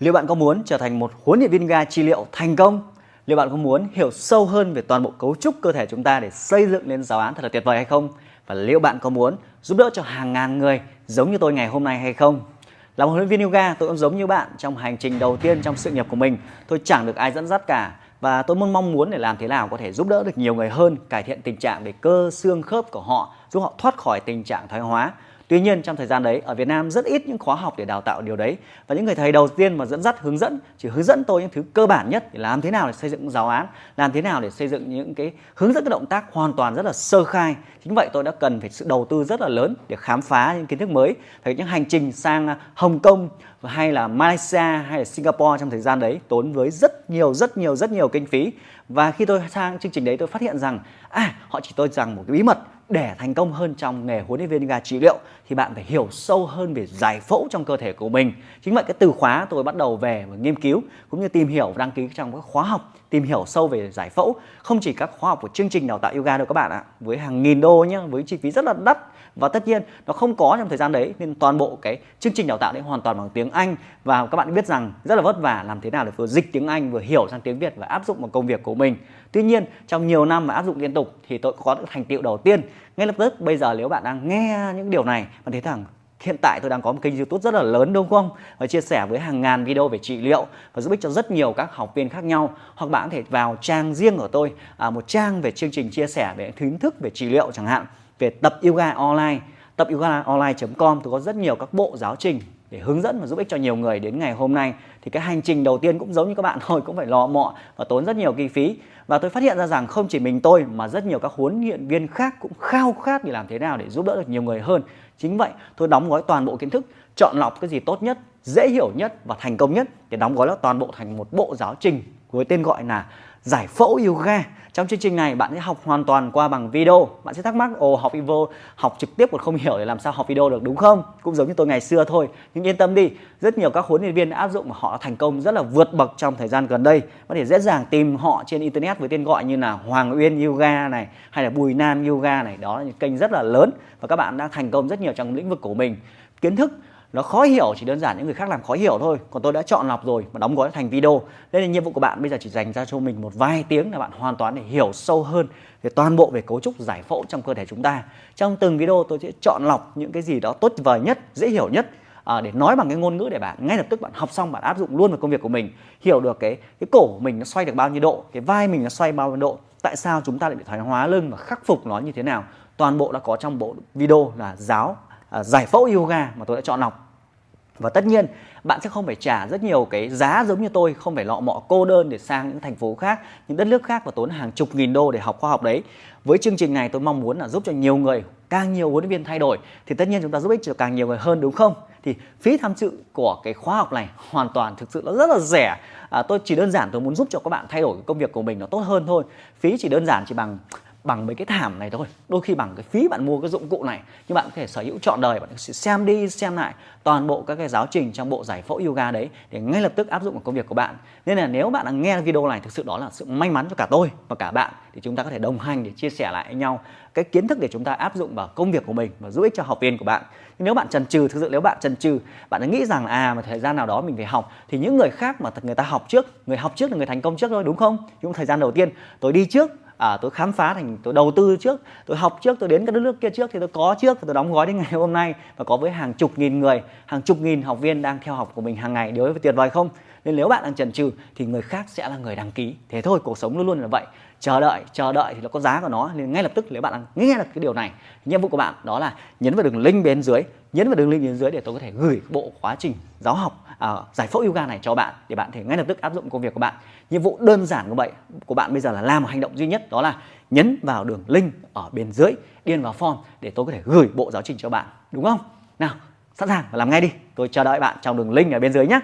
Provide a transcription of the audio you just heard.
Liệu bạn có muốn trở thành một huấn luyện viên ga trị liệu thành công? Liệu bạn có muốn hiểu sâu hơn về toàn bộ cấu trúc cơ thể chúng ta để xây dựng nên giáo án thật là tuyệt vời hay không? Và liệu bạn có muốn giúp đỡ cho hàng ngàn người giống như tôi ngày hôm nay hay không? Là một huấn luyện viên yoga, tôi cũng giống như bạn trong hành trình đầu tiên trong sự nghiệp của mình. Tôi chẳng được ai dẫn dắt cả và tôi muốn mong muốn để làm thế nào có thể giúp đỡ được nhiều người hơn, cải thiện tình trạng về cơ xương khớp của họ, giúp họ thoát khỏi tình trạng thoái hóa Tuy nhiên trong thời gian đấy ở Việt Nam rất ít những khóa học để đào tạo điều đấy. Và những người thầy đầu tiên mà dẫn dắt hướng dẫn chỉ hướng dẫn tôi những thứ cơ bản nhất để làm thế nào để xây dựng giáo án, làm thế nào để xây dựng những cái hướng dẫn các động tác hoàn toàn rất là sơ khai. Chính vậy tôi đã cần phải sự đầu tư rất là lớn để khám phá những kiến thức mới, phải những hành trình sang à, Hồng Kông hay là Malaysia hay là Singapore trong thời gian đấy tốn với rất nhiều rất nhiều rất nhiều kinh phí. Và khi tôi sang chương trình đấy tôi phát hiện rằng à họ chỉ tôi rằng một cái bí mật để thành công hơn trong nghề huấn luyện viên yoga trị liệu thì bạn phải hiểu sâu hơn về giải phẫu trong cơ thể của mình. Chính vậy cái từ khóa tôi bắt đầu về và nghiên cứu cũng như tìm hiểu và đăng ký trong các khóa học, tìm hiểu sâu về giải phẫu. Không chỉ các khóa học của chương trình đào tạo yoga đâu các bạn ạ, với hàng nghìn đô nhá, với chi phí rất là đắt. Và tất nhiên nó không có trong thời gian đấy nên toàn bộ cái chương trình đào tạo đấy hoàn toàn bằng tiếng Anh. Và các bạn biết rằng rất là vất vả làm thế nào để vừa dịch tiếng Anh vừa hiểu sang tiếng Việt và áp dụng vào công việc của mình. Tuy nhiên trong nhiều năm mà áp dụng liên tục thì tôi có được thành tựu đầu tiên ngay lập tức bây giờ nếu bạn đang nghe những điều này bạn thấy rằng hiện tại tôi đang có một kênh youtube rất là lớn đúng không? Và chia sẻ với hàng ngàn video về trị liệu và giúp ích cho rất nhiều các học viên khác nhau. Hoặc bạn có thể vào trang riêng của tôi à, một trang về chương trình chia sẻ về kiến thức về trị liệu chẳng hạn về tập yoga online tập yoga online.com tôi có rất nhiều các bộ giáo trình để hướng dẫn và giúp ích cho nhiều người đến ngày hôm nay. Thì cái hành trình đầu tiên cũng giống như các bạn thôi, cũng phải lò mọ và tốn rất nhiều kinh phí. Và tôi phát hiện ra rằng không chỉ mình tôi, mà rất nhiều các huấn luyện viên khác cũng khao khát để làm thế nào để giúp đỡ được nhiều người hơn. Chính vậy, tôi đóng gói toàn bộ kiến thức, chọn lọc cái gì tốt nhất, dễ hiểu nhất và thành công nhất, để đóng gói nó toàn bộ thành một bộ giáo trình với tên gọi là giải phẫu yoga. Trong chương trình này, bạn sẽ học hoàn toàn qua bằng video. Bạn sẽ thắc mắc, ồ, học video, học trực tiếp còn không hiểu để làm sao học video được, đúng không? Cũng giống như tôi ngày xưa thôi. Nhưng yên tâm đi, rất nhiều các huấn luyện viên đã áp dụng và họ đã thành công rất là vượt bậc trong thời gian gần đây. Có thể dễ dàng tìm họ trên internet với tên gọi như là Hoàng Uyên Yoga này, hay là Bùi Nam Yoga này. Đó là những kênh rất là lớn và các bạn đang thành công rất nhiều trong lĩnh vực của mình. Kiến thức nó khó hiểu chỉ đơn giản những người khác làm khó hiểu thôi. Còn tôi đã chọn lọc rồi và đóng gói thành video. Nên là nhiệm vụ của bạn. Bây giờ chỉ dành ra cho mình một vài tiếng là bạn hoàn toàn để hiểu sâu hơn về toàn bộ về cấu trúc giải phẫu trong cơ thể chúng ta. Trong từng video tôi sẽ chọn lọc những cái gì đó tốt vời nhất dễ hiểu nhất à, để nói bằng cái ngôn ngữ để bạn ngay lập tức bạn học xong bạn áp dụng luôn vào công việc của mình. Hiểu được cái cái cổ của mình nó xoay được bao nhiêu độ cái vai mình nó xoay bao nhiêu độ tại sao chúng ta lại bị thoái hóa lưng và khắc phục nó như thế nào. Toàn bộ đã có trong bộ video là giáo À, giải phẫu yoga mà tôi đã chọn lọc. Và tất nhiên bạn sẽ không phải trả rất nhiều cái giá giống như tôi không phải lọ mọ cô đơn để sang những thành phố khác những đất nước khác và tốn hàng chục nghìn đô để học khoa học đấy. Với chương trình này tôi mong muốn là giúp cho nhiều người càng nhiều huấn luyện viên thay đổi thì tất nhiên chúng ta giúp ích cho càng nhiều người hơn đúng không? Thì phí tham dự của cái khóa học này hoàn toàn thực sự nó rất là rẻ. À, tôi chỉ đơn giản tôi muốn giúp cho các bạn thay đổi công việc của mình nó tốt hơn thôi. Phí chỉ đơn giản chỉ bằng bằng mấy cái thảm này thôi. Đôi khi bằng cái phí bạn mua cái dụng cụ này, nhưng bạn có thể sở hữu trọn đời, bạn sẽ xem đi, xem lại toàn bộ các cái giáo trình trong bộ giải phẫu yoga đấy để ngay lập tức áp dụng vào công việc của bạn. Nên là nếu bạn đang nghe video này, thực sự đó là sự may mắn cho cả tôi và cả bạn, thì chúng ta có thể đồng hành để chia sẻ lại với nhau cái kiến thức để chúng ta áp dụng vào công việc của mình và giúp ích cho học viên của bạn. Nhưng nếu bạn chần chừ, thực sự nếu bạn chần chừ, bạn đã nghĩ rằng à mà thời gian nào đó mình phải học, thì những người khác mà người ta học trước, người học trước là người thành công trước thôi, đúng không? Những thời gian đầu tiên, tôi đi trước à, tôi khám phá thành tôi đầu tư trước tôi học trước tôi đến các đất nước kia trước thì tôi có trước và tôi đóng gói đến ngày hôm nay và có với hàng chục nghìn người hàng chục nghìn học viên đang theo học của mình hàng ngày. Điều ấy tuyệt vời không? Nên nếu bạn đang chần chừ thì người khác sẽ là người đăng ký. Thế thôi cuộc sống luôn luôn là vậy chờ đợi chờ đợi thì nó có giá của nó. Nên ngay lập tức nếu bạn nghe được cái điều này nhiệm vụ của bạn đó là nhấn vào đường link bên dưới nhấn vào đường link bên dưới để tôi có thể gửi bộ quá trình giáo học à, giải phẫu yoga này cho bạn để bạn thể ngay lập tức áp dụng công việc của bạn. Nhiệm vụ đơn giản của vậy của bạn bây giờ là làm một hành động duy nhất đó là nhấn vào đường link ở bên dưới điền vào form để tôi có thể gửi bộ giáo trình cho bạn. Đúng không? Nào sẵn sàng và làm ngay đi. Tôi chờ đợi bạn trong đường link ở bên dưới nhé